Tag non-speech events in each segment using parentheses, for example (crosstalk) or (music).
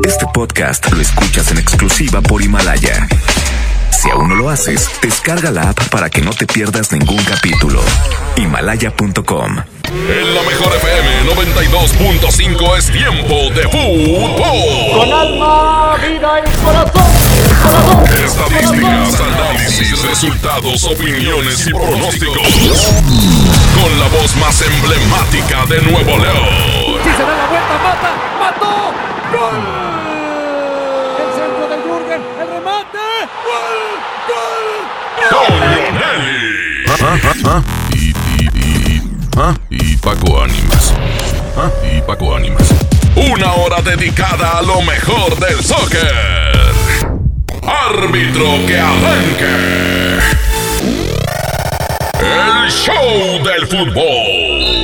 Este podcast lo escuchas en exclusiva por Himalaya. Si aún no lo haces, descarga la app para que no te pierdas ningún capítulo. Himalaya.com. En la mejor FM 92.5 es tiempo de fútbol. Con alma, vida y corazón. Estadísticas, análisis, resultados, opiniones y pronósticos. Con la voz más emblemática de Nuevo León. Si se da la vuelta, mata, mató. ¡Gol! El centro de Jürgen, el remate. Y, ¿ah? Paco Ánimas. ¿Ah? Paco Ánimas. Una hora dedicada a lo mejor del soccer. Árbitro que arranque. El show del fútbol.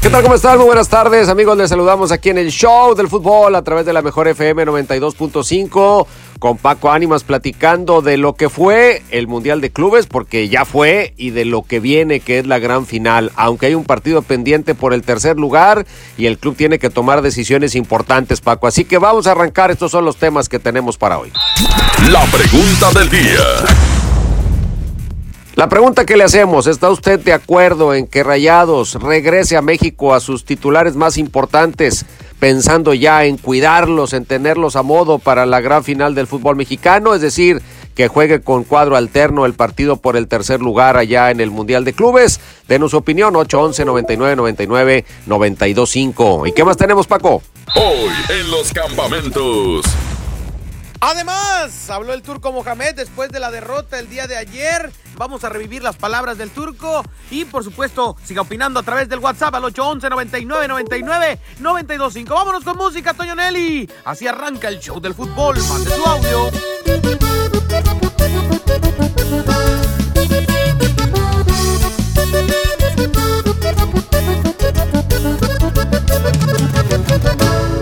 ¿Qué tal? ¿Cómo están? Muy buenas tardes, amigos. Les saludamos aquí en el show del fútbol a través de la mejor FM 92.5 con Paco Ánimas platicando de lo que fue el Mundial de Clubes, porque ya fue, y de lo que viene, que es la gran final. Aunque hay un partido pendiente por el tercer lugar y el club tiene que tomar decisiones importantes, Paco. Así que vamos a arrancar. Estos son los temas que tenemos para hoy. La pregunta del día. La pregunta que le hacemos, ¿está usted de acuerdo en que Rayados regrese a México a sus titulares más importantes, pensando ya en cuidarlos, en tenerlos a modo para la gran final del fútbol mexicano? Es decir, que juegue con cuadro alterno el partido por el tercer lugar allá en el Mundial de Clubes. Denos su opinión, 811 99 99 925. ¿Y qué más tenemos, Paco? Hoy en los campamentos. Además, habló el turco Mohamed después de la derrota el día de ayer. Vamos a revivir las palabras del turco y, por supuesto, siga opinando a través del WhatsApp al 811 99 99 925. Vámonos con música, Toño Nelly. Así arranca el show del fútbol. Mande su audio.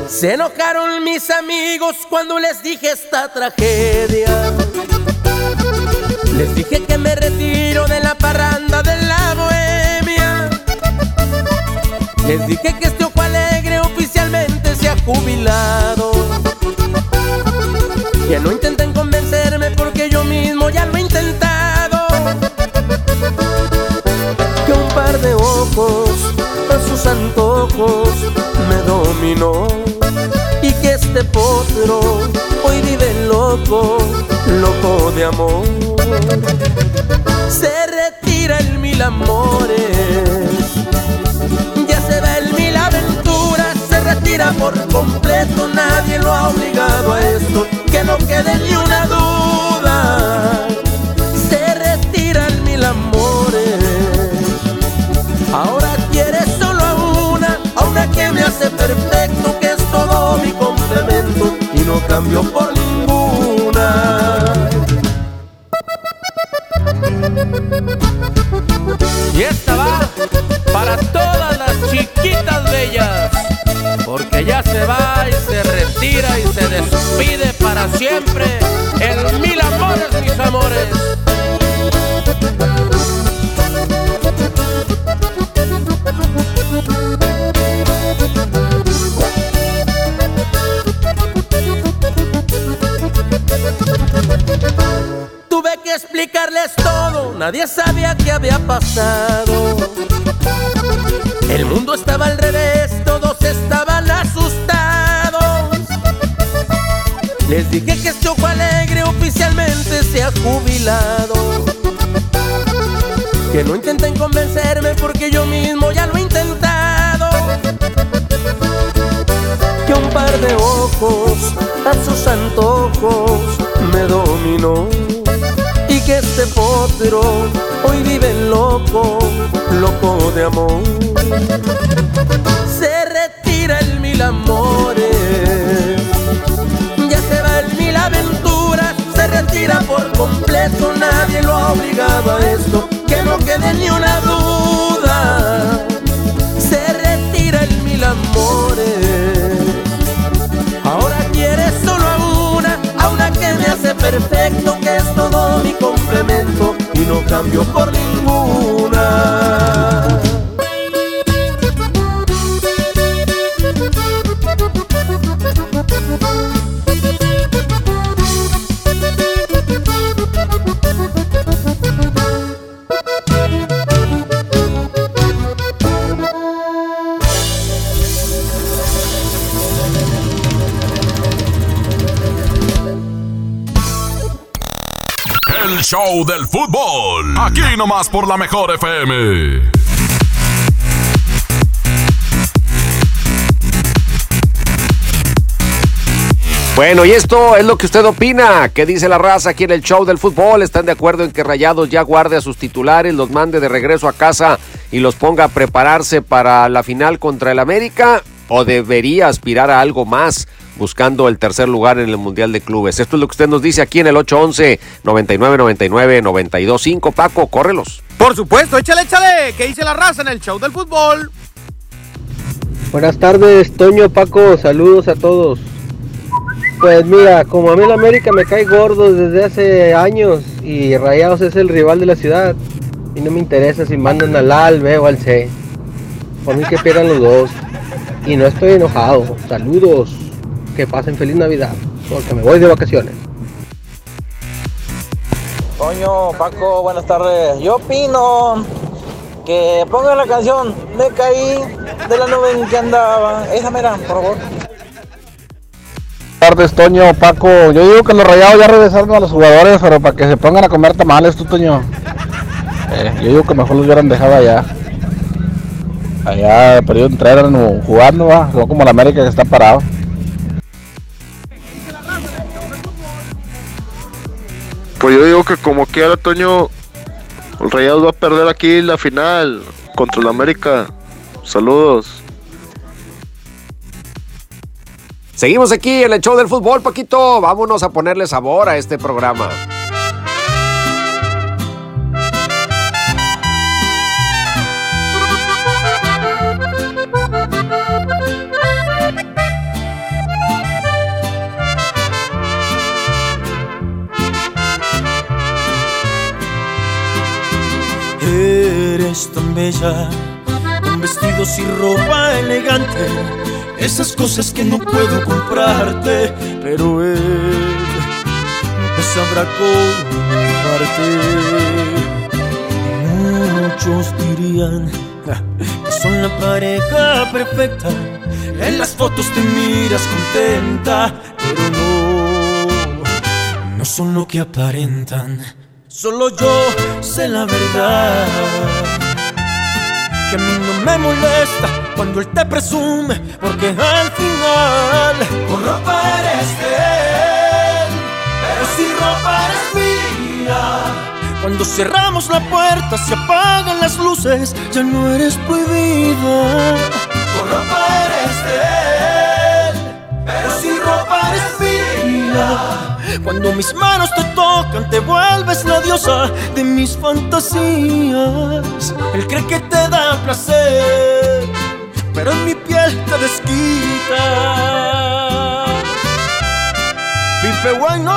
Se enojaron mis amigos cuando les dije esta tragedia. Les dije que me retiro de la parranda de la bohemia. Les dije que este ojo alegre oficialmente se ha jubilado. Ya no intenten convencerme porque yo mismo ya lo he intentado. Que un par de ojos a sus antojos me dominó que este potro hoy vive loco, loco de amor. Se retira el mil amores, ya se va el mil aventuras, se retira por completo, nadie lo ha obligado a esto, que no quede ni una duda. Cambio por ninguna. Y esta va para todas las chiquitas bellas. Porque ya se va y se retira y se despide para siempre. Y que este potro hoy vive loco, loco de amor. Se retira el mil amores, ya se va el mil aventuras, se retira por completo, nadie lo ha obligado a esto, que no quede ni una duda. Se retira el mil amores, perfecto, que es todo mi complemento y no cambio por ninguna. Show del fútbol. Aquí nomás por la mejor FM. Bueno, y esto es lo que usted opina. ¿Qué dice la raza aquí en el show del fútbol? ¿Están de acuerdo en que Rayados ya guarde a sus titulares, los mande de regreso a casa y los ponga a prepararse para la final contra el América? ¿O debería aspirar a algo más? Buscando el tercer lugar en el Mundial de Clubes. Esto es lo que usted nos dice aquí en el 811-9999-925. Paco, córrelos. Por supuesto, échale, échale. ¿Qué dice la raza en el show del fútbol? Buenas tardes, Toño, Paco. Saludos a todos. Pues mira, como a mí la América me cae gordo desde hace años y Rayados es el rival de la ciudad y no me interesa si mandan al A, al B o al C. Por mí que pierdan los dos. Y no estoy enojado. Saludos. Que pasen feliz Navidad. Porque me voy de vacaciones. Toño, Paco, buenas tardes. Yo opino que pongan la canción Me caí de la nube en que andaba. Esa mera, por favor tardes, Toño, Paco. Yo digo que los rayados ya regresaron a los jugadores, pero para que se pongan a comer tamales, tú, Toño. Eh, yo digo que mejor los hubieran dejado allá. Allá, perdido entrar jugando, ¿va? no como la América que está parado. Pues yo digo que como quiera, Toño, el Rayados va a perder aquí la final contra la América. Saludos. Seguimos aquí en el show del fútbol, Paquito. Vámonos a ponerle sabor a este programa. Eres tan bella, con vestidos y ropa elegante esas cosas que no puedo comprarte, pero él me sabrá compartir. Muchos dirían que son la pareja perfecta. En las fotos te miras contenta, pero no, no son lo que aparentan. Solo yo sé la verdad que a mí no me molesta cuando él te presume, porque al final con ropa eres de él, pero si ropa eres mía. Cuando cerramos la puerta, se apagan las luces, ya no eres prohibida. Con ropa eres de él, pero si ropa eres mía. Cuando mis manos te tocan, te vuelves la diosa de mis fantasías. Él cree que te da placer, pero en mi piel te desquita. Pipe bueno.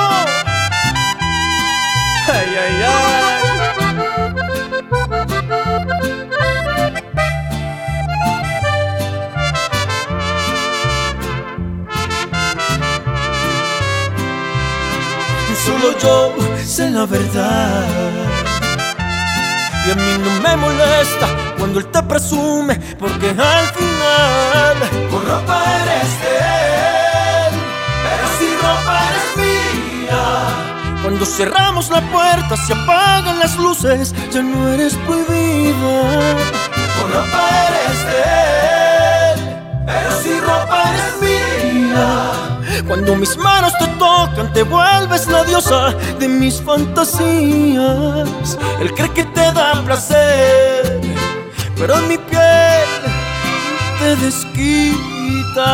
Ay, ay, ay. Solo yo sé la verdad. Y a mí no me molesta cuando él te presume, porque al final con ropa eres de él, pero si ropa eres mía. Cuando cerramos la puerta, se apagan las luces, ya no eres prohibida. Con ropa eres de él, pero si ropa eres mía. Cuando mis manos te tocan, te vuelves la diosa de mis fantasías. Él cree que te da placer, pero en mi piel te desquitas.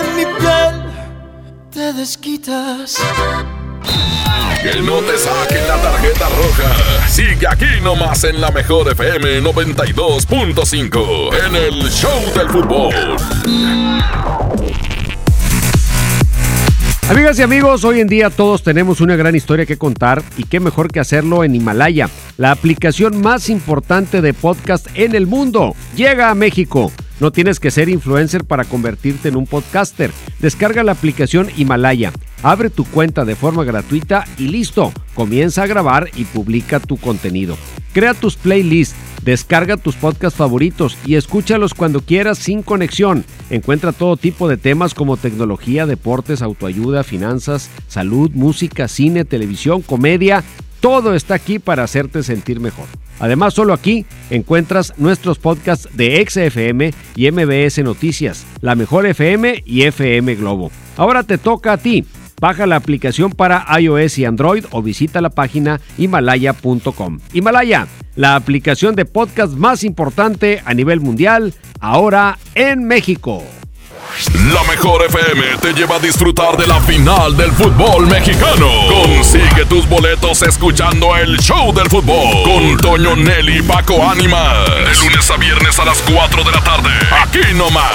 En mi piel te desquitas. Que no te saquen la tarjeta roja. Sigue aquí nomás en la mejor FM 92.5 en el Show del Fútbol. Amigas y amigos, hoy en día todos tenemos una gran historia que contar y qué mejor que hacerlo en Himalaya, la aplicación más importante de podcast en el mundo. Llega a México. No tienes que ser influencer para convertirte en un podcaster. Descarga la aplicación Himalaya, abre tu cuenta de forma gratuita y listo. Comienza a grabar y publica tu contenido. Crea tus playlists Descarga tus podcasts favoritos y escúchalos cuando quieras sin conexión. Encuentra todo tipo de temas como tecnología, deportes, autoayuda, finanzas, salud, música, cine, televisión, comedia. Todo está aquí para hacerte sentir mejor. Además, solo aquí encuentras nuestros podcasts de XFM y MBS Noticias, La Mejor FM y FM Globo. Ahora te toca a ti. Baja la aplicación para iOS y Android o visita la página himalaya.com. Himalaya, la aplicación de podcast más importante a nivel mundial, ahora en México. La mejor FM te lleva a disfrutar de la final del fútbol mexicano. Consigue tus boletos escuchando el show del fútbol con Toño Nelly y Paco Ánimas. De lunes a viernes a las 4 de la tarde. Aquí nomás.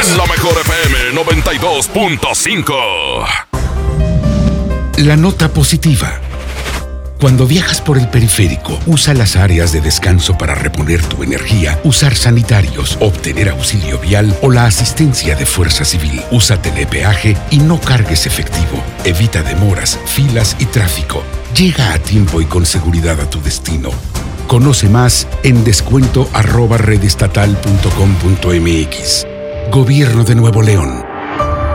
Es la mejor FM 92.5. La nota positiva. Cuando viajas por el periférico, usa las áreas de descanso para reponer tu energía, usar sanitarios, obtener auxilio vial o la asistencia de Fuerza Civil. Usa telepeaje y no cargues efectivo. Evita demoras, filas y tráfico. Llega a tiempo y con seguridad a tu destino. Conoce más en descuento. Gobierno de Nuevo León.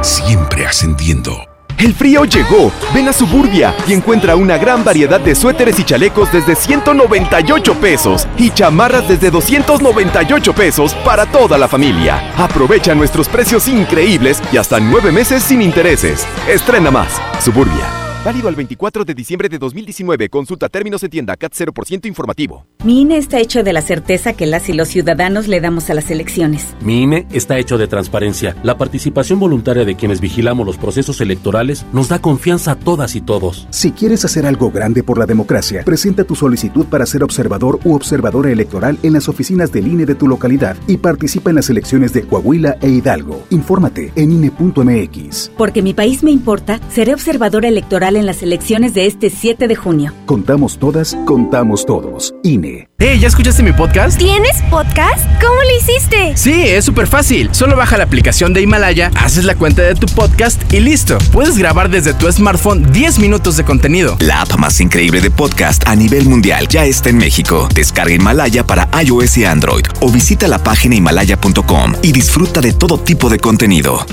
Siempre ascendiendo. El frío llegó. Ven a Suburbia y encuentra una gran variedad de suéteres y chalecos desde 198 pesos y chamarras desde 298 pesos para toda la familia. Aprovecha nuestros precios increíbles y hasta nueve meses sin intereses. Estrena más. Suburbia. Válido al 24 de diciembre de 2019. Consulta términos en tienda CAT 0% informativo. Mi INE está hecho de la certeza que las y los ciudadanos le damos a las elecciones. Mi INE está hecho de transparencia. La participación voluntaria de quienes vigilamos los procesos electorales nos da confianza a todas y todos. Si quieres hacer algo grande por la democracia, presenta tu solicitud para ser observador u observadora electoral en las oficinas del INE de tu localidad y participa en las elecciones de Coahuila e Hidalgo. Infórmate en INE.mx. Porque mi país me importa, seré observadora electoral en las elecciones de este 7 de junio. Contamos todas, contamos todos. INE. Hey, ¿ya escuchaste mi podcast? ¿Tienes podcast? ¿Cómo lo hiciste? Sí, es súper fácil. Solo baja la aplicación de Himalaya, haces la cuenta de tu podcast y listo. Puedes grabar desde tu smartphone 10 minutos de contenido. La app más increíble de podcast a nivel mundial ya está en México. Descarga Himalaya para iOS y Android o visita la página himalaya.com y disfruta de todo tipo de contenido.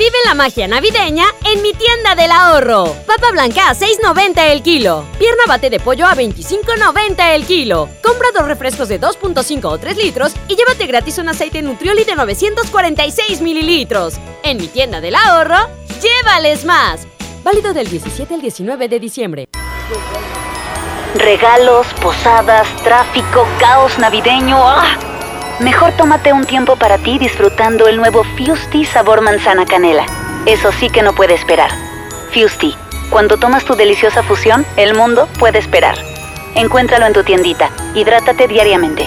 Vive la magia navideña en mi tienda del ahorro. Papa blanca a 6.90 el kilo. Pierna bate de pollo a 25.90 el kilo. Compra dos refrescos de 2.5 o 3 litros y llévate gratis un aceite Nutrioli de 946 mililitros. En mi tienda del ahorro, llévales más. Válido del 17 al 19 de diciembre. Regalos, posadas, tráfico, caos navideño. ¡Ah! Mejor tómate un tiempo para ti disfrutando el nuevo Fusti sabor manzana canela. Eso sí que no puede esperar. Fusti, cuando tomas tu deliciosa fusión, el mundo puede esperar. Encuéntralo en tu tiendita. Hidrátate diariamente.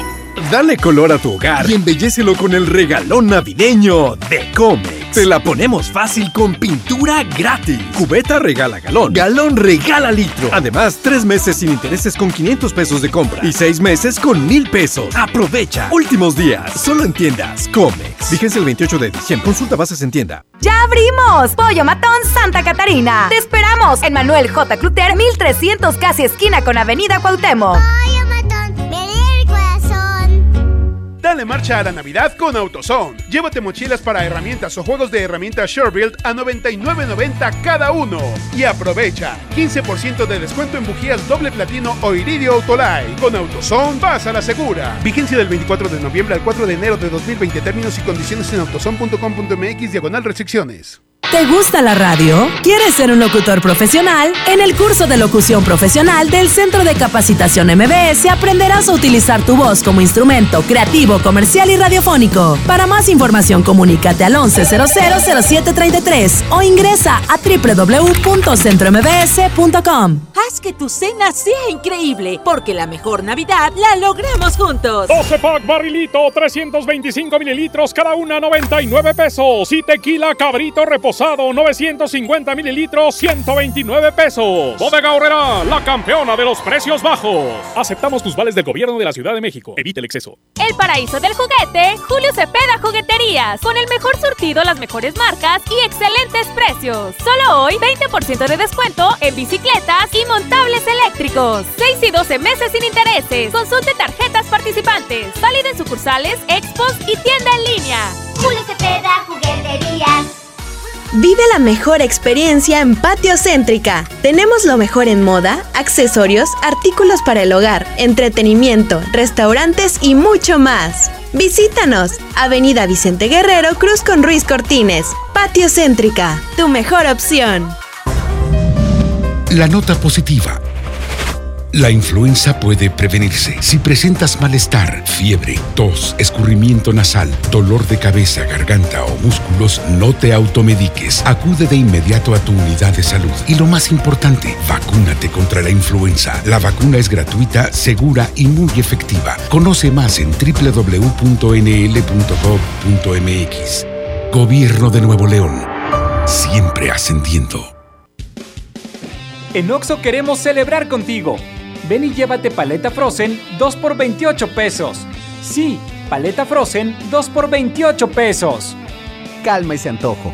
Dale color a tu hogar y embellecelo con el regalón navideño de Comex. Te la ponemos fácil con pintura gratis. Cubeta regala galón. Galón regala litro. Además, tres meses sin intereses con 500 pesos de compra. Y seis meses con mil pesos. Aprovecha. Últimos días. Solo en tiendas Comex. Vigencia el 28 de diciembre. Consulta bases en tienda. ¡Ya abrimos! Pollo Matón Santa Catarina. Te esperamos en Manuel J. Cluter, 1300 casi esquina con Avenida Cuauhtémoc. Dale marcha a la Navidad con AutoZone. Llévate mochilas para herramientas o juegos de herramientas SureBuild a 99.90 cada uno. Y aprovecha 15% de descuento en bujías doble platino o iridio Autolite. Con AutoZone vas a la segura. Vigencia del 24 de noviembre al 4 de enero de 2020. Términos y condiciones en autozone.com.mx diagonal restricciones. ¿Te gusta la radio? ¿Quieres ser un locutor profesional? En el curso de locución profesional del Centro de Capacitación MBS aprenderás a utilizar tu voz como instrumento creativo, comercial y radiofónico. Para más información, comunícate al 11000733 o ingresa a www.centrombs.com. Haz que tu cena sea increíble, porque la mejor Navidad la logramos juntos. 12 pack barrilito, 325 mililitros, cada una 99 pesos. Y tequila cabrito reposado, 950 mililitros, 129 pesos. Bodega Horrera, la campeona de los precios bajos. Aceptamos tus vales del gobierno de la Ciudad de México. Evite el exceso. El paraíso del juguete, Julio Cepeda Jugueterías. Con el mejor surtido, las mejores marcas y excelentes precios. Solo hoy, 20% de descuento en bicicletas y montables eléctricos. 6 y 12 meses sin intereses. Consulte tarjetas participantes. Válido en sucursales, expos y tienda en línea. Julio Cepeda, jugueterías. Vive la mejor experiencia en Patio Céntrica. Tenemos lo mejor en moda, accesorios, artículos para el hogar, entretenimiento, restaurantes y mucho más. Visítanos, Avenida Vicente Guerrero, Cruz con Ruiz Cortines. Patio Céntrica, tu mejor opción. La nota positiva. La influenza puede prevenirse. Si presentas malestar, fiebre, tos, escurrimiento nasal, dolor de cabeza, garganta o músculos, no te automediques. Acude de inmediato a tu unidad de salud. Y lo más importante, vacúnate contra la influenza. La vacuna es gratuita, segura y muy efectiva. Conoce más en www.nl.gov.mx. Gobierno de Nuevo León. Siempre ascendiendo. En Oxo queremos celebrar contigo. Ven y llévate paleta Frozen 2 por 28 pesos. Sí, paleta Frozen 2 por 28 pesos. Calma ese antojo.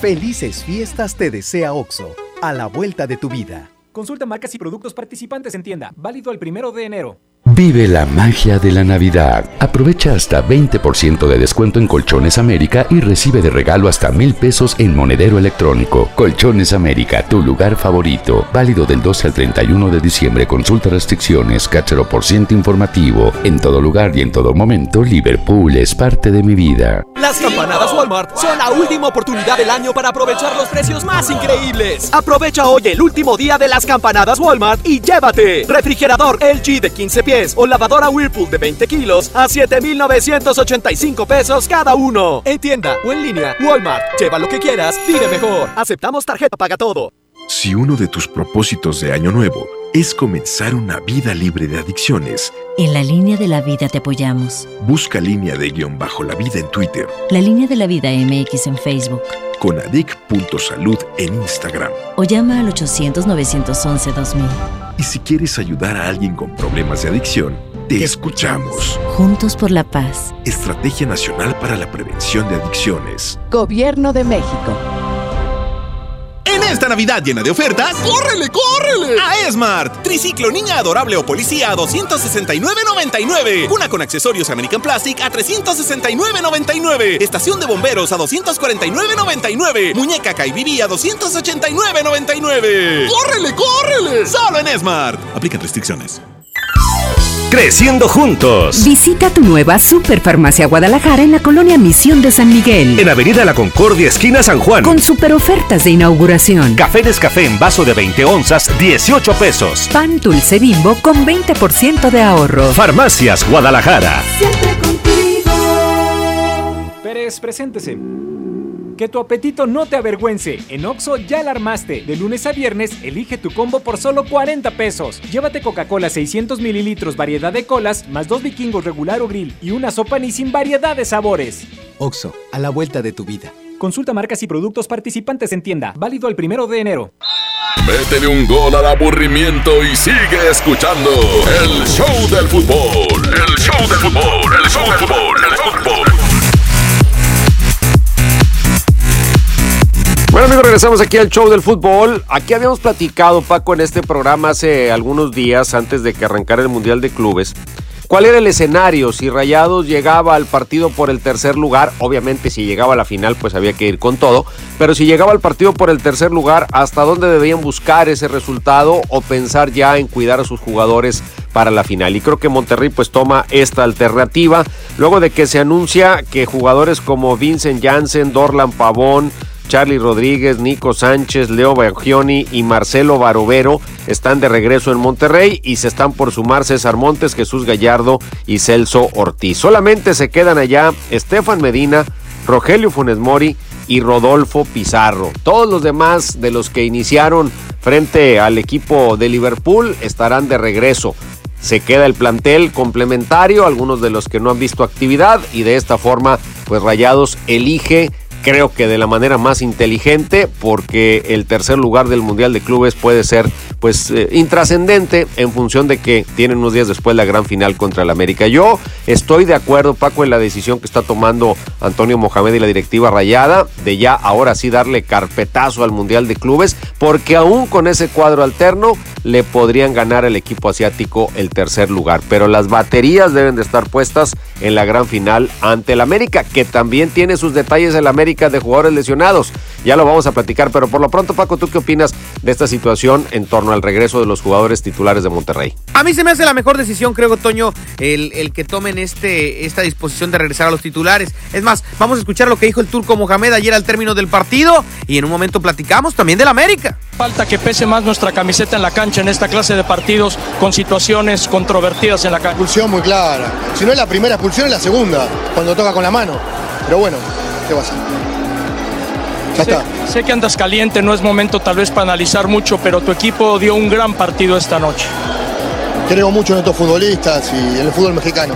Felices fiestas te desea Oxo, a la vuelta de tu vida. Consulta marcas y productos participantes en tienda. Válido el primero de enero. Vive la magia de la Navidad. Aprovecha hasta 20% de descuento en Colchones América y recibe de regalo hasta mil pesos en monedero electrónico. Colchones América, tu lugar favorito. Válido del 12 al 31 de diciembre. Consulta restricciones, cáchero por ciento informativo. En todo lugar y en todo momento, Liverpool es parte de mi vida. Las campanadas Walmart son la última oportunidad del año para aprovechar los precios más increíbles. Aprovecha hoy el último día de las campanadas Walmart y llévate refrigerador LG de 15 pies o lavadora Whirlpool de 20 kilos a 7,985 pesos cada uno. En tienda o en línea, Walmart. Lleva lo que quieras, vive mejor. Aceptamos tarjeta paga todo. Si uno de tus propósitos de año nuevo es comenzar una vida libre de adicciones, en la línea de la vida te apoyamos. busca línea de guion bajo la vida en Twitter, La línea de la vida MX en Facebook. con adic.salud en Instagram. O llama al 800-911-2000. Y si quieres ayudar a alguien con problemas de adicción, te escuchamos. Juntos por la paz. Estrategia Nacional para la Prevención de Adicciones. Gobierno de México. Esta Navidad llena de ofertas, ¡córrele, córrele! A Esmart. Triciclo niña adorable o policía a 269.99. Una con accesorios American Plastic a 369.99. Estación de bomberos a 249.99. Muñeca Kaibibi a 289.99. ¡Córrele, córrele! Solo en Esmart. Aplican restricciones. Creciendo juntos. Visita tu nueva Superfarmacia Guadalajara en la colonia Misión de San Miguel. En Avenida La Concordia, esquina San Juan. Con super ofertas de inauguración. Café Nescafé en vaso de 20 onzas, 18 pesos. Pan dulce bimbo con 20% de ahorro. Farmacias Guadalajara. Pérez, preséntese. Que tu apetito no te avergüence. En Oxo ya la armaste. De lunes a viernes, elige tu combo por solo 40 pesos. Llévate Coca-Cola 600 mililitros, variedad de colas, más dos vikingos regular o grill y una sopa ni sin variedad de sabores. Oxo, a la vuelta de tu vida. Consulta marcas y productos participantes en tienda. Válido el primero de enero. Métele un gol al aburrimiento y sigue escuchando el show del fútbol. El show del fútbol, el show del fútbol, el fútbol. Bueno amigos, regresamos aquí al show del fútbol. Aquí habíamos platicado, Paco, en este programa hace algunos días antes de que arrancara el Mundial de Clubes. ¿Cuál era el escenario? Si Rayados llegaba al partido por el tercer lugar, obviamente si llegaba a la final pues había que ir con todo, pero si llegaba al partido por el tercer lugar, ¿hasta dónde debían buscar ese resultado o pensar ya en cuidar a sus jugadores para la final? Y creo que Monterrey pues toma esta alternativa, luego de que se anuncia que jugadores como Vincent Janssen, Dorlan Pavón, Charlie Rodríguez, Nico Sánchez, Leo Baggioni y Marcelo Barovero están de regreso en Monterrey y se están por sumar César Montes, Jesús Gallardo y Celso Ortiz. Solamente se quedan allá Estefan Medina, Rogelio Funes Mori y Rodolfo Pizarro. Todos los demás de los que iniciaron frente al equipo de Liverpool estarán de regreso. Se queda el plantel complementario, algunos de los que no han visto actividad y de esta forma pues Rayados elige creo que de la manera más inteligente porque el tercer lugar del Mundial de Clubes puede ser pues eh, intrascendente en función de que tienen unos días después la gran final contra el América. Yo estoy de acuerdo Paco en la decisión que está tomando Antonio Mohamed y la directiva Rayada de ya ahora sí darle carpetazo al Mundial de Clubes porque aún con ese cuadro alterno le podrían ganar al equipo asiático el tercer lugar, pero las baterías deben de estar puestas en la gran final ante el América, que también tiene sus detalles el América de jugadores lesionados. Ya lo vamos a platicar, pero por lo pronto, Paco, ¿tú qué opinas de esta situación en torno al regreso de los jugadores titulares de Monterrey? A mí se me hace la mejor decisión, creo, Toño, el, el que tomen este, esta disposición de regresar a los titulares. Es más, vamos a escuchar lo que dijo el turco Mohamed ayer al término del partido y en un momento platicamos también del América. Falta que pese más nuestra camiseta en la cancha en esta clase de partidos con situaciones controvertidas en la cancha. Expulsión muy clara. Si no es la primera expulsión, es la segunda, cuando toca con la mano. Pero bueno, ¿qué va a hacer? Ya sé, está. sé que andas caliente, no es momento tal vez para analizar mucho, pero tu equipo dio un gran partido esta noche. Creo mucho en estos futbolistas y en el fútbol mexicano.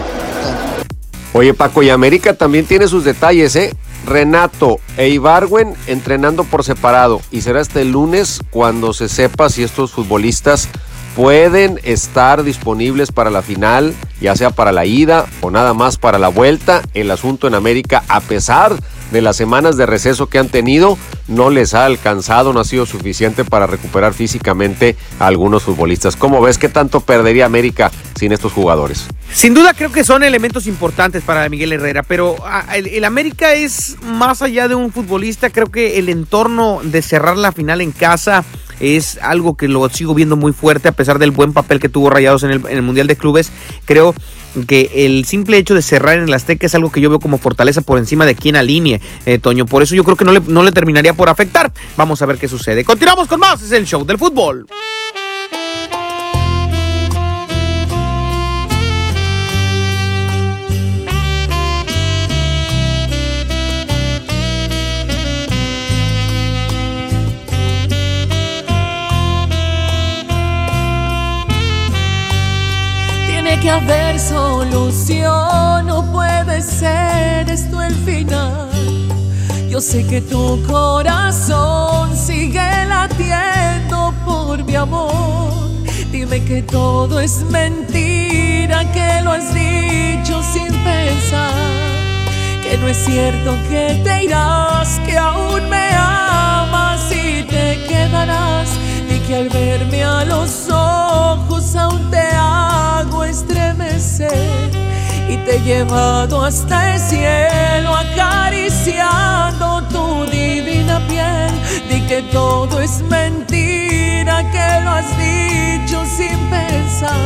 Oye, Paco, y América también tiene sus detalles, ¿eh? Renato e Ibarwen entrenando por separado y será este lunes cuando se sepa si estos futbolistas pueden estar disponibles para la final, ya sea para la ida o nada más para la vuelta. El asunto en América, a pesar de las semanas de receso que han tenido, no les ha alcanzado, no ha sido suficiente para recuperar físicamente a algunos futbolistas. ¿Cómo ves qué tanto perdería América sin estos jugadores? Sin duda creo que son elementos importantes para Miguel Herrera, pero ah, el, el, América es más allá de un futbolista, creo que el entorno de cerrar la final en casa es algo que lo sigo viendo muy fuerte a pesar del buen papel que tuvo Rayados en el, en el Mundial de Clubes. Creo que el simple hecho de cerrar en el Azteca es algo que yo veo como fortaleza por encima de quien alinee, eh, Toño. Por eso yo creo que no le, no le terminaría por afectar. Vamos a ver qué sucede. Continuamos con más, es el show del fútbol. Haber solución, no puede ser esto el final. Yo sé que tu corazón sigue latiendo por mi amor. Dime que todo es mentira, que lo has dicho sin pensar. Que no es cierto que te irás, que aún me amas y te quedarás. Que al verme a los ojos aún te hago estremecer. Y te he llevado hasta el cielo acariciando tu divina piel. Di que todo es mentira, que lo has dicho sin pensar.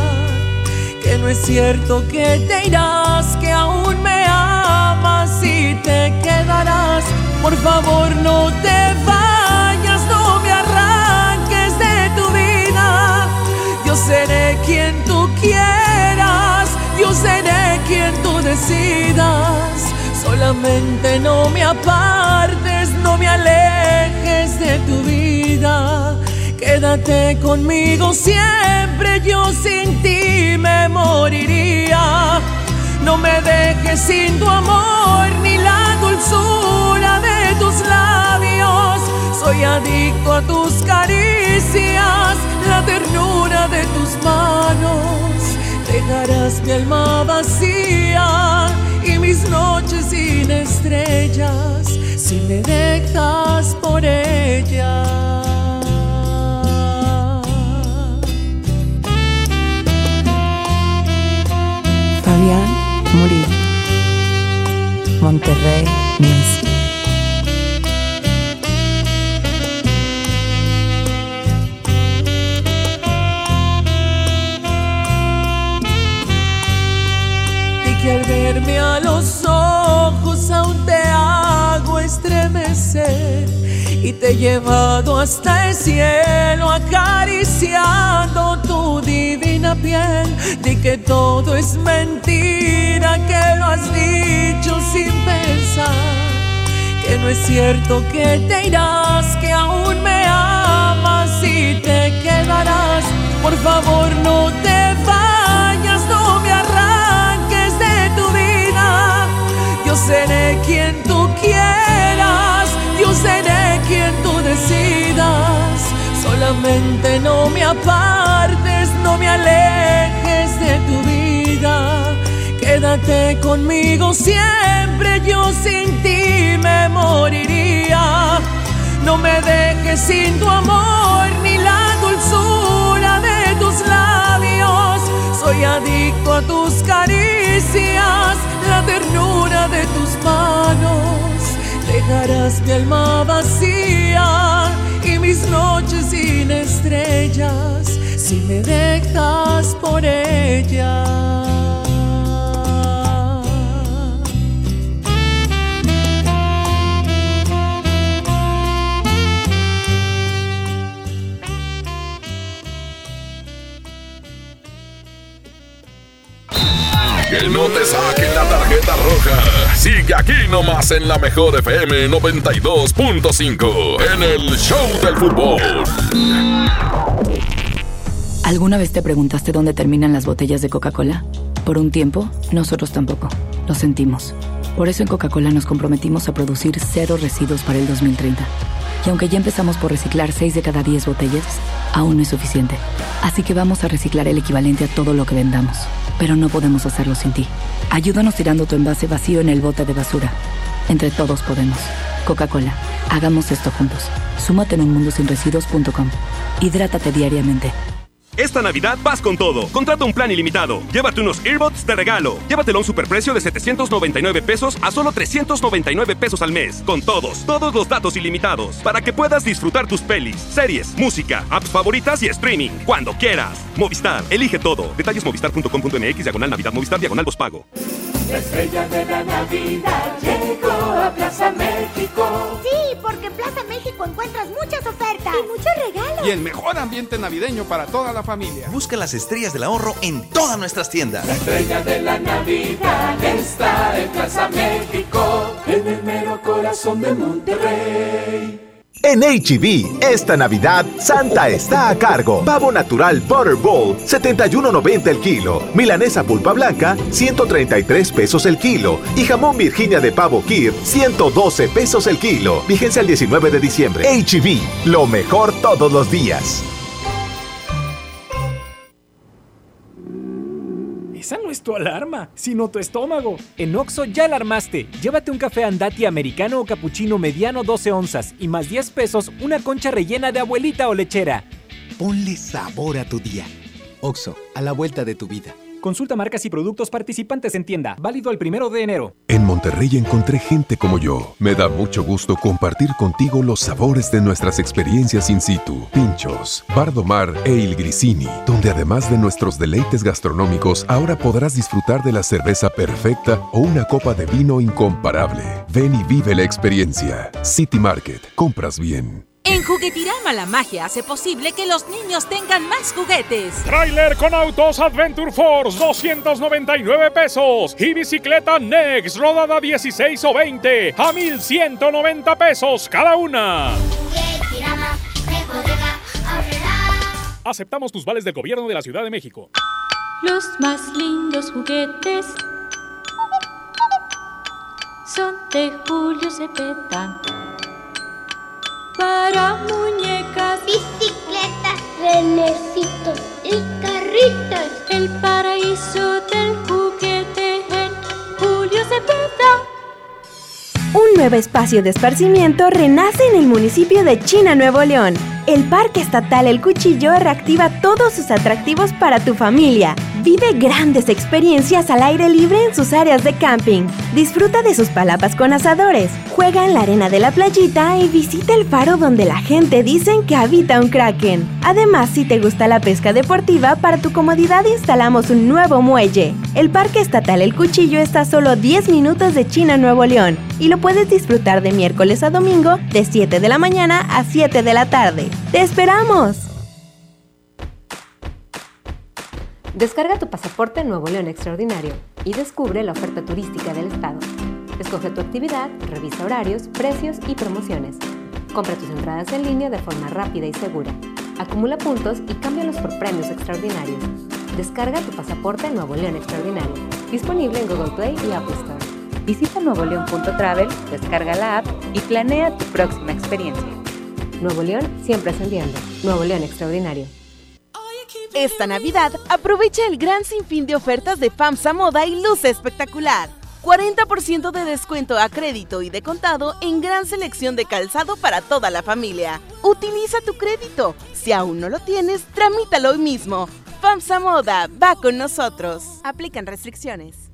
Que no es cierto que te irás, que aún me amas y te quedarás. Por favor, no te vayas, Yo seré quien tú quieras, yo seré quien tú decidas. Solamente no me apartes, no me alejes de tu vida. Quédate conmigo siempre, yo sin ti me moriría. No me dejes sin tu amor ni la dulzura de tus labios. Soy adicto a tus caricias, la ternura de tus manos. Dejarás mi alma vacía y mis noches sin estrellas si me dejas por ella. Fabián Murillo. Monterrey Music. Al verme a los ojos aún te hago estremecer. Y te he llevado hasta el cielo acariciando tu divina piel. Di que todo es mentira, que lo has dicho sin pensar. Que no es cierto que te irás, que aún me amas y te quedarás. Por favor, no te vayas, seré quien tú quieras, yo seré quien tú decidas. Solamente no me apartes, no me alejes de tu vida. Quédate conmigo siempre, yo sin ti me moriría. No me dejes sin tu amor ni la dulzura de tus labios. Soy adicto a tus caricias de tus manos. Dejarás mi alma vacía y mis noches sin estrellas si me dejas por ella. Que no te saquen la tarjeta roja. Sigue aquí nomás en la mejor FM 92.5 en el Show del Fútbol. ¿Alguna vez te preguntaste dónde terminan las botellas de Coca-Cola? Por un tiempo, nosotros tampoco. Lo sentimos. Por eso en Coca-Cola nos comprometimos a producir cero residuos para el 2030. Y aunque ya empezamos por reciclar 6 de cada 10 botellas, aún no es suficiente. Así que vamos a reciclar el equivalente a todo lo que vendamos. Pero no podemos hacerlo sin ti. Ayúdanos tirando tu envase vacío en el bote de basura. Entre todos podemos. Coca-Cola, hagamos esto juntos. Súmate en unmundosinresiduos.com. Hidrátate diariamente. Esta Navidad vas con todo. Contrata un plan ilimitado. Llévate unos earbuds de regalo. Llévatelo a un superprecio de 799 pesos a solo 399 pesos al mes. Con todos, todos los datos ilimitados. Para que puedas disfrutar tus pelis, series, música, apps favoritas y streaming. Cuando quieras. Movistar, elige todo. Detalles movistar.com.mx, diagonal Navidad, Movistar, diagonal pago. La estrella de la Navidad llegó a Plaza México. Sí, porque en Plaza México encuentras muchas ofertas y muchos regalos. Y el mejor ambiente navideño para toda la familia. Busca las estrellas del ahorro en todas nuestras tiendas. La estrella de la Navidad está en Plaza México, en el mero corazón de Monterrey. En HB, esta Navidad, Santa está a cargo. Pavo natural Butterball, 71.90 el kilo. Milanesa pulpa blanca, 133 pesos el kilo. Y jamón Virginia de pavo Kir, 112 pesos el kilo. Vigencia el 19 de diciembre. HB, lo mejor todos los días. Esa no es tu alarma, sino tu estómago. En Oxo ya alarmaste. Llévate un café andati americano o cappuccino mediano 12 onzas y más 10 pesos una concha rellena de abuelita o lechera. Ponle sabor a tu día. Oxo, a la vuelta de tu vida. Consulta marcas y productos participantes en tienda. Válido el primero de enero. En Monterrey encontré gente como yo. Me da mucho gusto compartir contigo los sabores de nuestras experiencias in situ. Pinchos, Bardomar e Il Grisini, donde además de nuestros deleites gastronómicos, ahora podrás disfrutar de la cerveza perfecta o una copa de vino incomparable. Ven y vive la experiencia. City Market, compras bien. En Juguetirama la magia hace posible que los niños tengan más juguetes. Trailer con autos Adventure Force 299 pesos y bicicleta Next rodada 16 o 20 a 1190 pesos cada una. Aceptamos tus vales del gobierno de la Ciudad de México. Los más lindos juguetes son de Julio Cepeda. Para muñecas, bicicletas, renecitos y carritos. El paraíso del juguete en Julio Cepeda. Un nuevo espacio de esparcimiento renace en el municipio de China, Nuevo León. El Parque Estatal El Cuchillo reactiva todos sus atractivos para tu familia. Vive grandes experiencias al aire libre en sus áreas de camping. Disfruta de sus palapas con asadores. Juega en la arena de la playita y visita el faro donde la gente dicen que habita un kraken. Además, si te gusta la pesca deportiva, para tu comodidad instalamos un nuevo muelle. El Parque Estatal El Cuchillo está a solo 10 minutos de China, Nuevo León, y lo puedes disfrutar de miércoles a domingo de 7 de la mañana a 7 de la tarde. ¡Te esperamos! Descarga tu pasaporte Nuevo León Extraordinario y descubre la oferta turística del estado. Escoge tu actividad, revisa horarios, precios y promociones. Compra tus entradas en línea de forma rápida y segura. Acumula puntos y cámbialos por premios extraordinarios. Descarga tu pasaporte Nuevo León Extraordinario. Disponible en Google Play y Apple Store. Visita nuevoleón.travel, descarga la app y planea tu próxima experiencia. Nuevo León siempre ascendiendo. Nuevo León Extraordinario. Esta Navidad aprovecha el gran sinfín de ofertas de FAMSA Moda y luce espectacular. 40% de descuento a crédito y de contado en gran selección de calzado para toda la familia. Utiliza tu crédito. Si aún no lo tienes, tramítalo hoy mismo. FAMSA Moda va con nosotros. Aplican restricciones.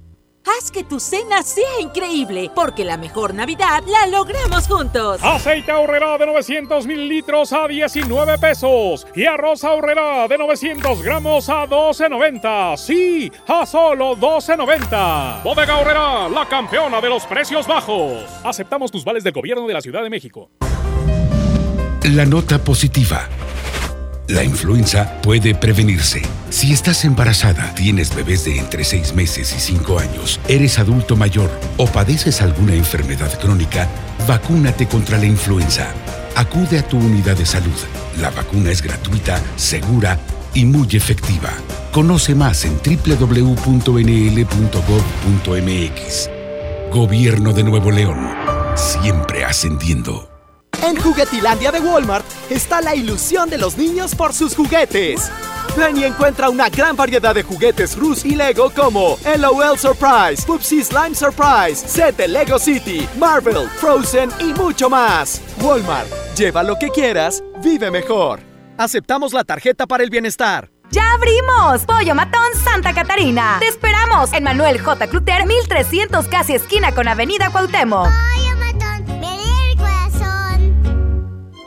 Haz que tu cena sea increíble, porque la mejor Navidad la logramos juntos. Aceite ahorrerá de 900 mililitros a 19 pesos. Y arroz ahorrerá de 900 gramos a 12.90. Sí, a solo 12.90. Bodega ahorrerá, la campeona de los precios bajos. Aceptamos tus vales del gobierno de la Ciudad de México. La nota positiva. La influenza puede prevenirse. Si estás embarazada, tienes bebés de entre 6 meses y 5 años, eres adulto mayor o padeces alguna enfermedad crónica, vacúnate contra la influenza. Acude a tu unidad de salud. La vacuna es gratuita, segura y muy efectiva. Conoce más en www.nl.gov.mx. Gobierno de Nuevo León. Siempre ascendiendo. En Juguetilandia de Walmart está la ilusión de los niños por sus juguetes. Ven encuentra una gran variedad de juguetes Rus y Lego como LOL Surprise, Pupsi Slime Surprise, set de Lego City, Marvel, Frozen y mucho más. Walmart, lleva lo que quieras, vive mejor. Aceptamos la tarjeta para el bienestar. ¡Ya abrimos! Pollo Matón Santa Catarina. Te esperamos en Manuel J. Cluter, 1300 casi esquina con Avenida Cuauhtémoc.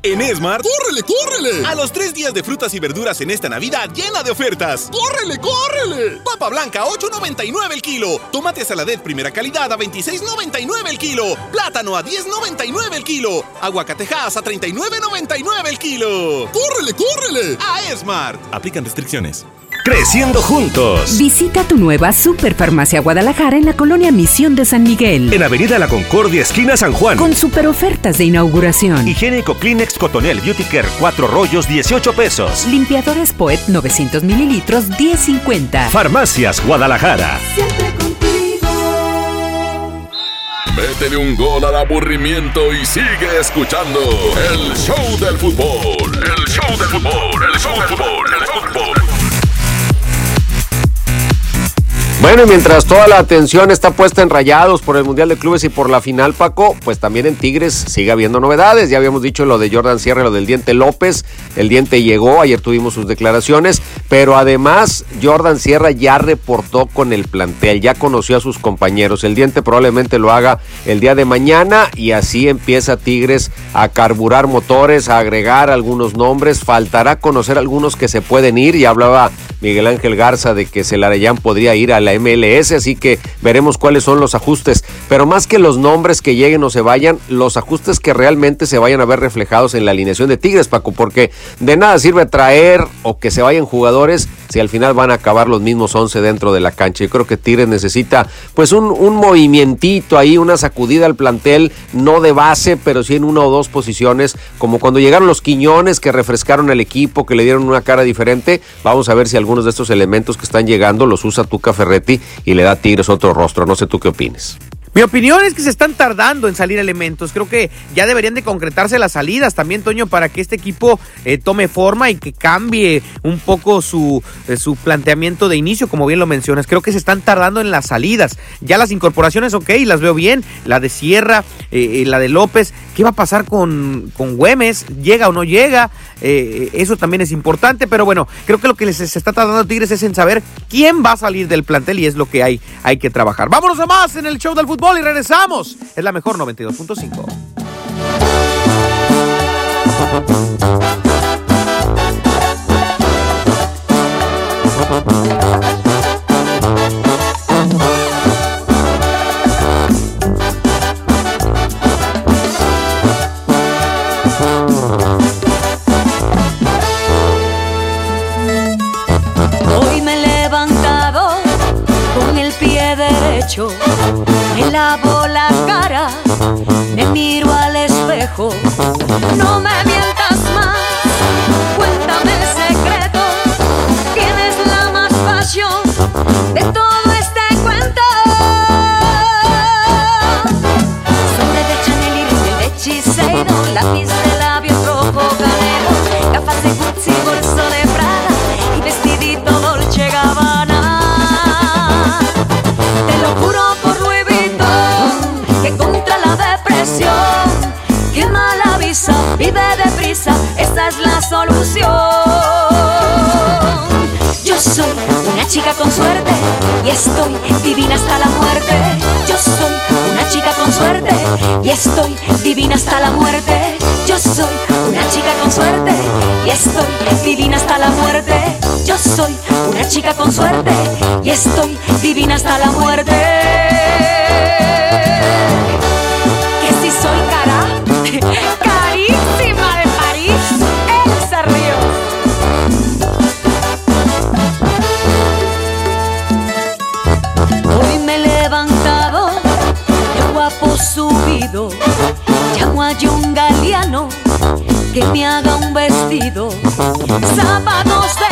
En Esmart, ¡córrele, córrele! A los tres días de frutas y verduras en esta Navidad llena de ofertas. ¡Córrele, córrele! Papa blanca, 8.99 el kilo. Tomate saladet primera calidad a 26.99 el kilo. Plátano a 10.99 el kilo. Aguacatejas a 39.99 el kilo. ¡Córrele, córrele! A Esmart. Aplican restricciones. Creciendo juntos. Visita tu nueva Superfarmacia Guadalajara en la colonia Misión de San Miguel. En Avenida La Concordia, esquina San Juan. Con super ofertas de inauguración. Higiénico Kleenex Cotonel Beauty Care 4 rollos 18 pesos. Limpiadores Poet 900 mililitros 10.50. Farmacias Guadalajara. Métele un gol al aburrimiento y sigue escuchando el show del fútbol. El show del fútbol, el show del fútbol, el show del fútbol. Bueno, y mientras toda la atención está puesta en Rayados por el Mundial de Clubes y por la final, Paco, pues también en Tigres sigue habiendo novedades. Ya habíamos dicho lo de Jordan Sierra, lo del Diente López. El Diente llegó, ayer tuvimos sus declaraciones, pero además Jordan Sierra ya reportó con el plantel, ya conoció a sus compañeros. El Diente probablemente lo haga el día de mañana y así empieza Tigres a carburar motores, a agregar algunos nombres. Faltará conocer algunos que se pueden ir. Ya hablaba Miguel Ángel Garza de que Celarayán podría ir a la MLS, así que veremos cuáles son los ajustes. Pero más que los nombres que lleguen o se vayan, los ajustes que realmente se vayan a ver reflejados en la alineación de Tigres, Paco, porque de nada sirve traer o que se vayan jugadores si al final van a acabar los mismos 11 dentro de la cancha. Yo creo que Tigres necesita pues un, un ahí, una sacudida al plantel, no de base, pero sí en una o dos posiciones, como cuando llegaron los Quiñones que refrescaron al equipo, que le dieron una cara diferente. Vamos a ver si algunos de estos elementos que están llegando los usa Tuca Ferretti y le da a Tigres otro rostro. No sé tú qué opines. Mi opinión es que se están tardando en salir elementos. Creo que ya deberían de concretarse las salidas también, Toño, para que este equipo eh, tome forma y que cambie un poco su, eh, su planteamiento de inicio, como bien lo mencionas. Creo que se están tardando en las salidas. Ya las incorporaciones, ok, las veo bien. La de Sierra, eh, la de López. ¿Qué va a pasar con, con Güemes? ¿Llega o no llega? Eso también es importante, pero bueno, creo que lo que les se está tardando Tigres es en saber quién va a salir del plantel y es lo que hay, hay que trabajar. Vámonos a más en el show del fútbol y regresamos. Es la mejor 92.5. estoy divina hasta la muerte. Que si soy cara, (laughs) carísima de París, Elsa Ríos. Hoy me he levantado, el guapo subido. Llamo a un Galeano que me haga un vestido. Zapatos de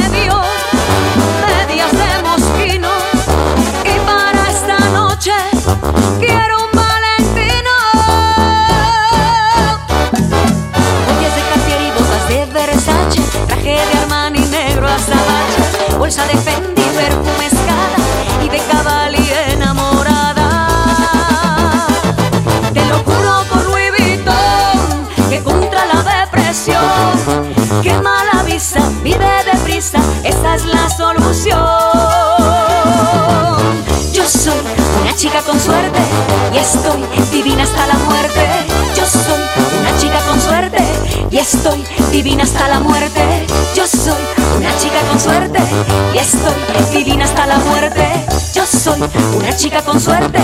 y estoy divina hasta la muerte. Yo soy una chica con suerte y estoy divina hasta la muerte. Yo soy una chica con suerte y estoy divina hasta la muerte. Yo soy una chica con suerte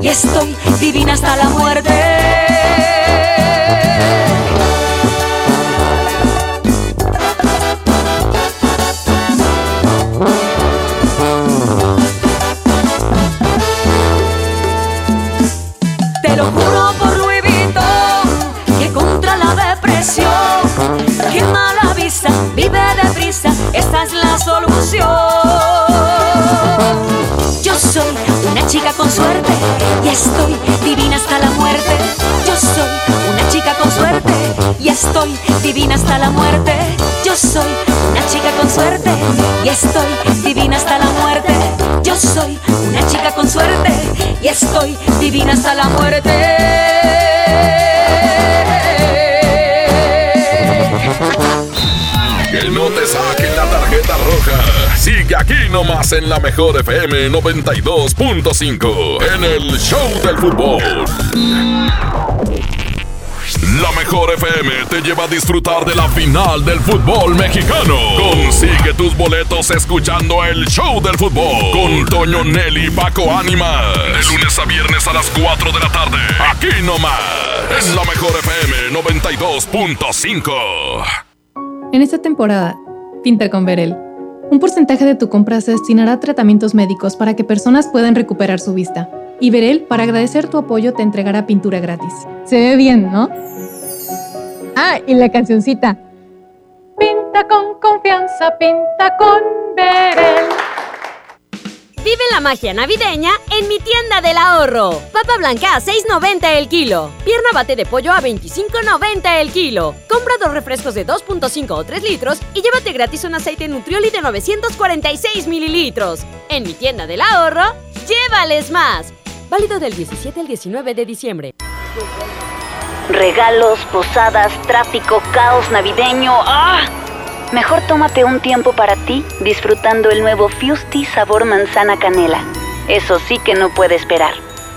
y estoy divina hasta la muerte. Suerte y estoy divina hasta la muerte. Yo soy una chica con suerte y estoy divina hasta la muerte. Yo soy una chica con suerte y estoy divina hasta la muerte. Yo soy una chica con suerte y estoy divina hasta la muerte. Que no te saquen la tarjeta roja. Sigue aquí nomás en la mejor FM 92.5 en el Show del Fútbol. La mejor FM te lleva a disfrutar de la final del fútbol mexicano. Consigue tus boletos escuchando el Show del Fútbol con Toño Nelly y Paco Ánimas. De lunes a viernes a las 4 de la tarde. Aquí nomás en la mejor FM 92.5. En esta temporada, pinta con Verel. Un porcentaje de tu compra se destinará a tratamientos médicos para que personas puedan recuperar su vista. Y Verel, para agradecer tu apoyo, te entregará pintura gratis. Se ve bien, ¿no? Ah, y la cancioncita. Pinta con confianza, pinta con Verel. Vive la magia navideña en mi tienda del ahorro. Papa blanca a 6.90 el kilo. Pierna bate de pollo a 25.90 el kilo. Compra dos refrescos de 2.5 o 3 litros y llévate gratis un aceite Nutrioli de 946 mililitros. En mi tienda del ahorro, llévales más. Válido del 17 al 19 de diciembre. Regalos, posadas, tráfico, caos navideño. ¡Ah! Mejor tómate un tiempo para ti disfrutando el nuevo Fusti sabor manzana canela. Eso sí que no puede esperar.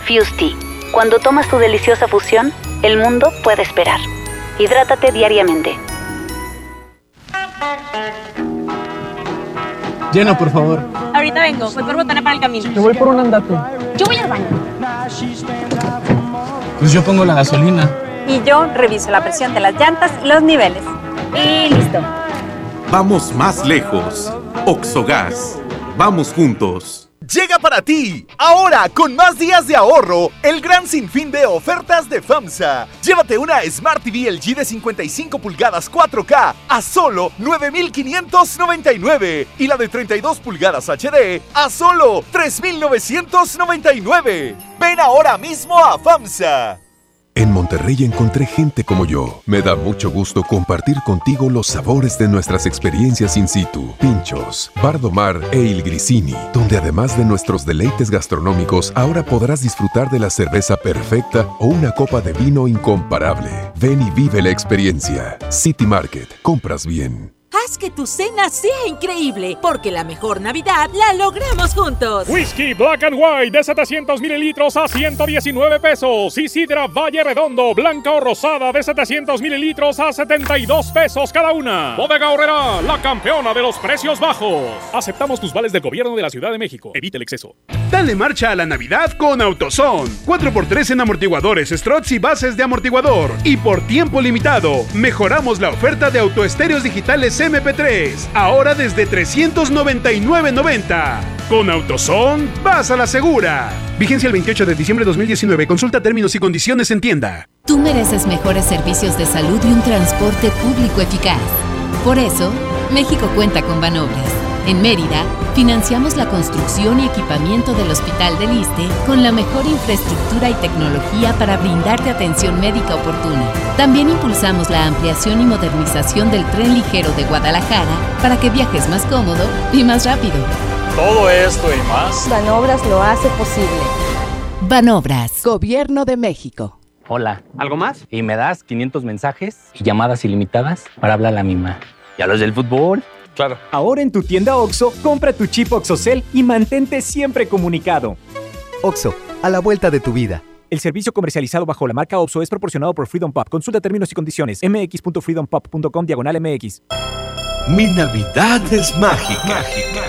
Fusti. Cuando tomas tu deliciosa fusión, el mundo puede esperar. Hidrátate diariamente. Llena, por favor. Ahorita vengo, voy por botana para el camino. Yo voy por un andate. Yo voy al baño. Pues yo pongo la gasolina. Y yo reviso la presión de las llantas y los niveles. Y listo. Vamos más lejos. Oxogas. Vamos juntos. llega para ti. Ahora, con más días de ahorro, el gran sinfín de ofertas de FAMSA. Llévate una Smart TV LG de 55 pulgadas 4K a solo 9,599 y la de 32 pulgadas HD a solo 3,999. Ven ahora mismo a FAMSA. En Monterrey encontré gente como yo. Me da mucho gusto compartir contigo los sabores de nuestras experiencias in situ. Pinchos, Bardomar e Il Grisini, donde además de nuestros deleites gastronómicos, ahora podrás disfrutar de la cerveza perfecta o una copa de vino incomparable. Ven y vive la experiencia. City Market, compras bien. Haz que tu cena sea increíble, porque la mejor Navidad la logramos juntos. Whisky Black and White de 700 mililitros a 119 pesos. Y sidra Valle Redondo, blanca o rosada de 700 mililitros a 72 pesos cada una. Bodega Horrera, la campeona de los precios bajos. Aceptamos tus vales del gobierno de la Ciudad de México. Evita el exceso. Dale marcha a la Navidad con AutoZone. 4x3 en amortiguadores, struts y bases de amortiguador. Y por tiempo limitado, mejoramos la oferta de autoestéreos digitales MP3. Ahora desde 399.90. Con AutoZone, vas a la segura. Vigencia el 28 de diciembre de 2019. Consulta términos y condiciones en tienda. Tú mereces mejores servicios de salud y un transporte público eficaz. Por eso, México cuenta con Banobras. En Mérida, financiamos la construcción y equipamiento del Hospital del Iste con la mejor infraestructura y tecnología para brindarte atención médica oportuna. También impulsamos la ampliación y modernización del tren ligero de Guadalajara para que viajes más cómodo y más rápido. Todo esto y más. Banobras lo hace posible. Banobras. Gobierno de México. Hola. ¿Algo más? Y me das 500 mensajes y llamadas ilimitadas para hablar a la misma. ¿Y a los del fútbol? Claro. Ahora en tu tienda OXO, compra tu chip OXOCEL y mantente siempre comunicado. OXO, a la vuelta de tu vida. El servicio comercializado bajo la marca OPSO es proporcionado por Freedom Pop. Consulta términos y condiciones. mx.freedompop.com diagonal mx. Mi Navidad es mágica. mágica.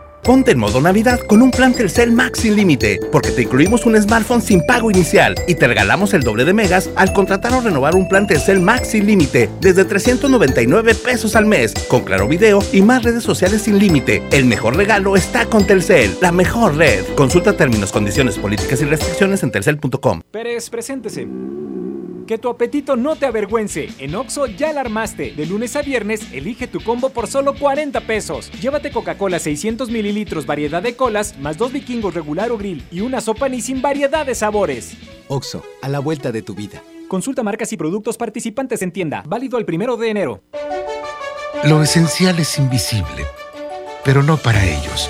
Ponte en modo Navidad con un plan Telcel Max sin límite, porque te incluimos un smartphone sin pago inicial y te regalamos el doble de megas al contratar o renovar un plan Telcel Max sin límite desde 399 pesos al mes, con claro video y más redes sociales sin límite. El mejor regalo está con Telcel, la mejor red. Consulta términos, condiciones, políticas y restricciones en telcel.com. Pérez, preséntese. Que tu apetito no te avergüence. En Oxo ya la armaste. De lunes a viernes, elige tu combo por solo 40 pesos. Llévate Coca-Cola 600 mililitros, variedad de colas, más dos vikingos regular o grill y una sopa ni sin variedad de sabores. Oxo, a la vuelta de tu vida. Consulta marcas y productos participantes en tienda. Válido el primero de enero. Lo esencial es invisible, pero no para ellos.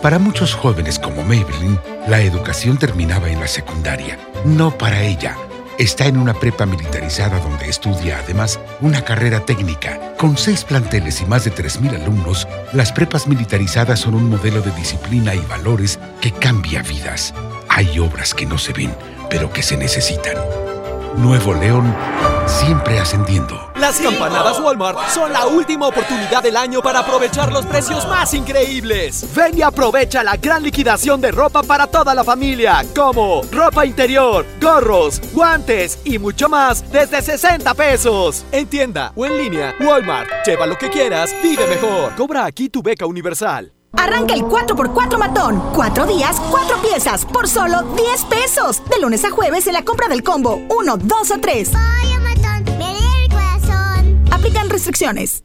Para muchos jóvenes como Maybelline, la educación terminaba en la secundaria. No para ella está en una prepa militarizada donde estudia además una carrera técnica. Con seis planteles y más de 3.000 alumnos, las prepas militarizadas son un modelo de disciplina y valores que cambia vidas. Hay obras que no se ven, pero que se necesitan. Nuevo León, siempre ascendiendo. Las campanadas Walmart son la última oportunidad del año para aprovechar los precios más increíbles. Ven y aprovecha la gran liquidación de ropa para toda la familia, como ropa interior, gorros, guantes y mucho más desde 60 pesos. En tienda o en línea, Walmart. Lleva lo que quieras, vive mejor. Cobra aquí tu beca universal. Arranca el 4x4 matón. Cuatro días, cuatro piezas, por solo 10 pesos. De lunes a jueves en la compra del combo 1, 2 o 3. Aplican restricciones.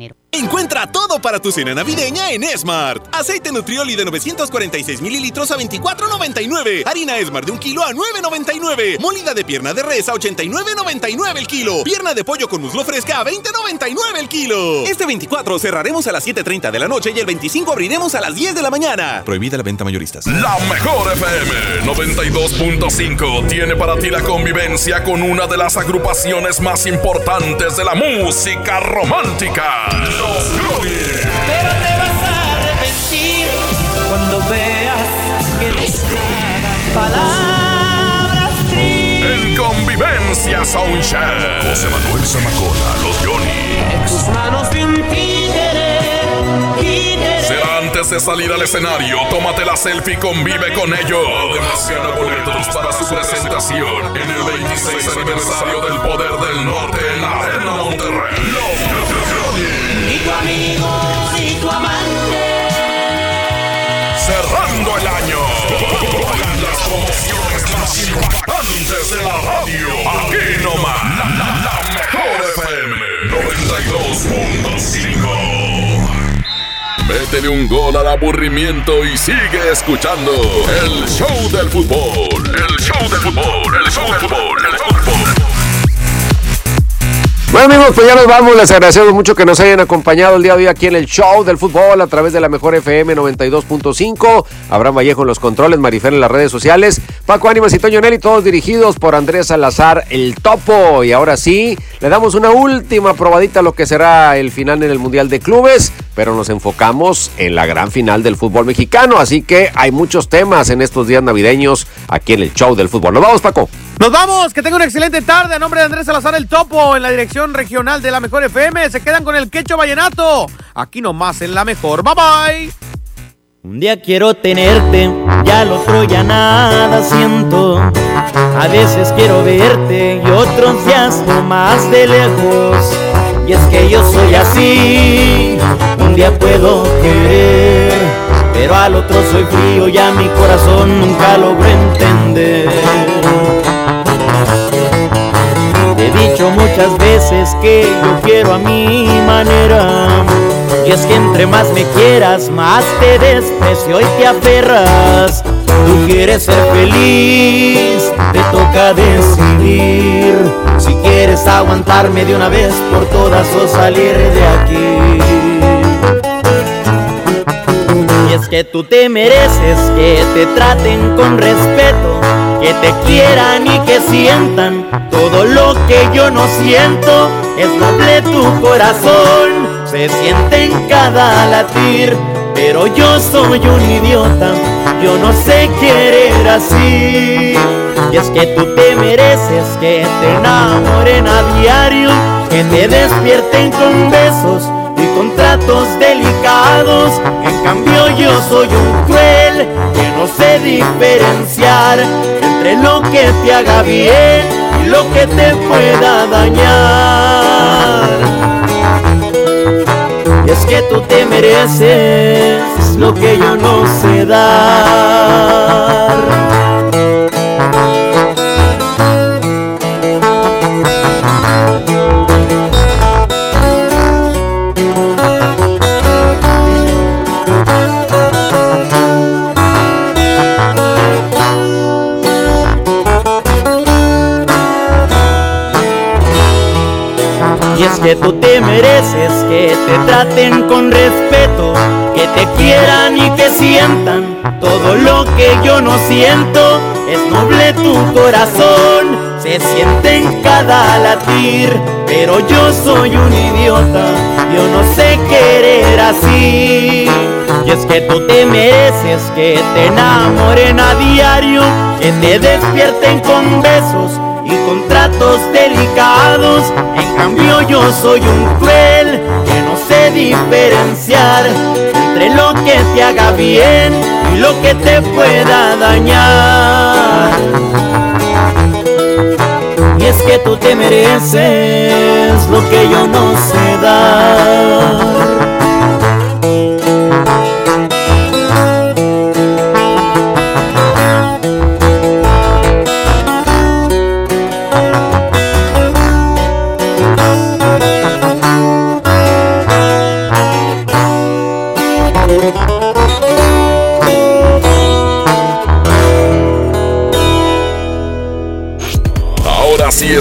dinero. Encuentra todo para tu cena navideña en Smart. Aceite Nutrioli de 946 mililitros a 24.99. Harina Smart de un kilo a 9.99. Molida de pierna de res a 89.99 el kilo. Pierna de pollo con muslo fresca a 20.99 el kilo. Este 24 cerraremos a las 7.30 de la noche y el 25 abriremos a las 10 de la mañana. Prohibida la venta mayoristas. La mejor FM 92.5 tiene para ti la convivencia con una de las agrupaciones más importantes de la música romántica. Los Goonies. Pero te vas a arrepentir cuando veas que tragan palabras tristes. En Convivencia Soundcheck. José Manuel Zamacona, Los Johnny. Tus manos de un. Será antes de salir al escenario, tómate la selfie y convive con ellos. Además, gana boletos para su presentación en el 26 aniversario del Poder del Norte en la Arena Monterrey. Ni tu amigo, ni tu amante. Cerrando el año con las promociones más impactantes de la radio. Aquí nomás, la, la, la mejor FM 92.5. Métele un gol al aburrimiento y sigue escuchando el show del fútbol. El show del fútbol, el show del fútbol, el show del fútbol. Bueno amigos, pues ya nos vamos. Les agradecemos mucho que nos hayan acompañado el día de hoy aquí en el show del fútbol a través de la mejor FM 92.5. Abraham Vallejo en los controles, Marifer en las redes sociales, Paco Ánimas y Toño Nelly, todos dirigidos por Andrés Salazar, el topo. Y ahora sí, le damos una última probadita a lo que será el final en el Mundial de Clubes, pero nos enfocamos en la gran final del fútbol mexicano. Así que hay muchos temas en estos días navideños aquí en el show del fútbol. Nos vamos, Paco. Nos vamos, que tenga una excelente tarde. A nombre de Andrés Salazar el Topo en la dirección regional de la Mejor FM. Se quedan con el Quecho Vallenato. Aquí nomás en la Mejor. Bye bye. Un día quiero tenerte, ya al otro ya nada siento. A veces quiero verte y otros días más de lejos. Y es que yo soy así, un día puedo querer, pero al otro soy frío, ya mi corazón nunca logró entender. Te he dicho muchas veces que yo quiero a mi manera. Y es que entre más me quieras, más te desprecio y te aferras. Tú quieres ser feliz, te toca decidir. Si quieres aguantarme de una vez por todas o salir de aquí. Y es que tú te mereces que te traten con respeto, que te quieran y que sientan todo lo que yo no siento. Es noble tu corazón, se siente en cada latir, pero yo soy un idiota, yo no sé querer así. Y es que tú te mereces que te enamoren a diario, que te despierten con besos y con tratos delicados. En cambio yo soy un cruel que no sé diferenciar entre lo que te haga bien y lo que te pueda dañar. Es que tú te mereces lo que yo no sé dar. Que tú te mereces que te traten con respeto, que te quieran y que sientan todo lo que yo no siento. Es noble tu corazón, se siente en cada latir, pero yo soy un idiota, yo no sé querer así. Y es que tú te mereces que te enamoren a diario, que te despierten con besos y con tratos delicados. En cambio yo soy un cruel que no sé diferenciar entre lo que te haga bien y lo que te pueda dañar. Y es que tú te mereces lo que yo no sé dar.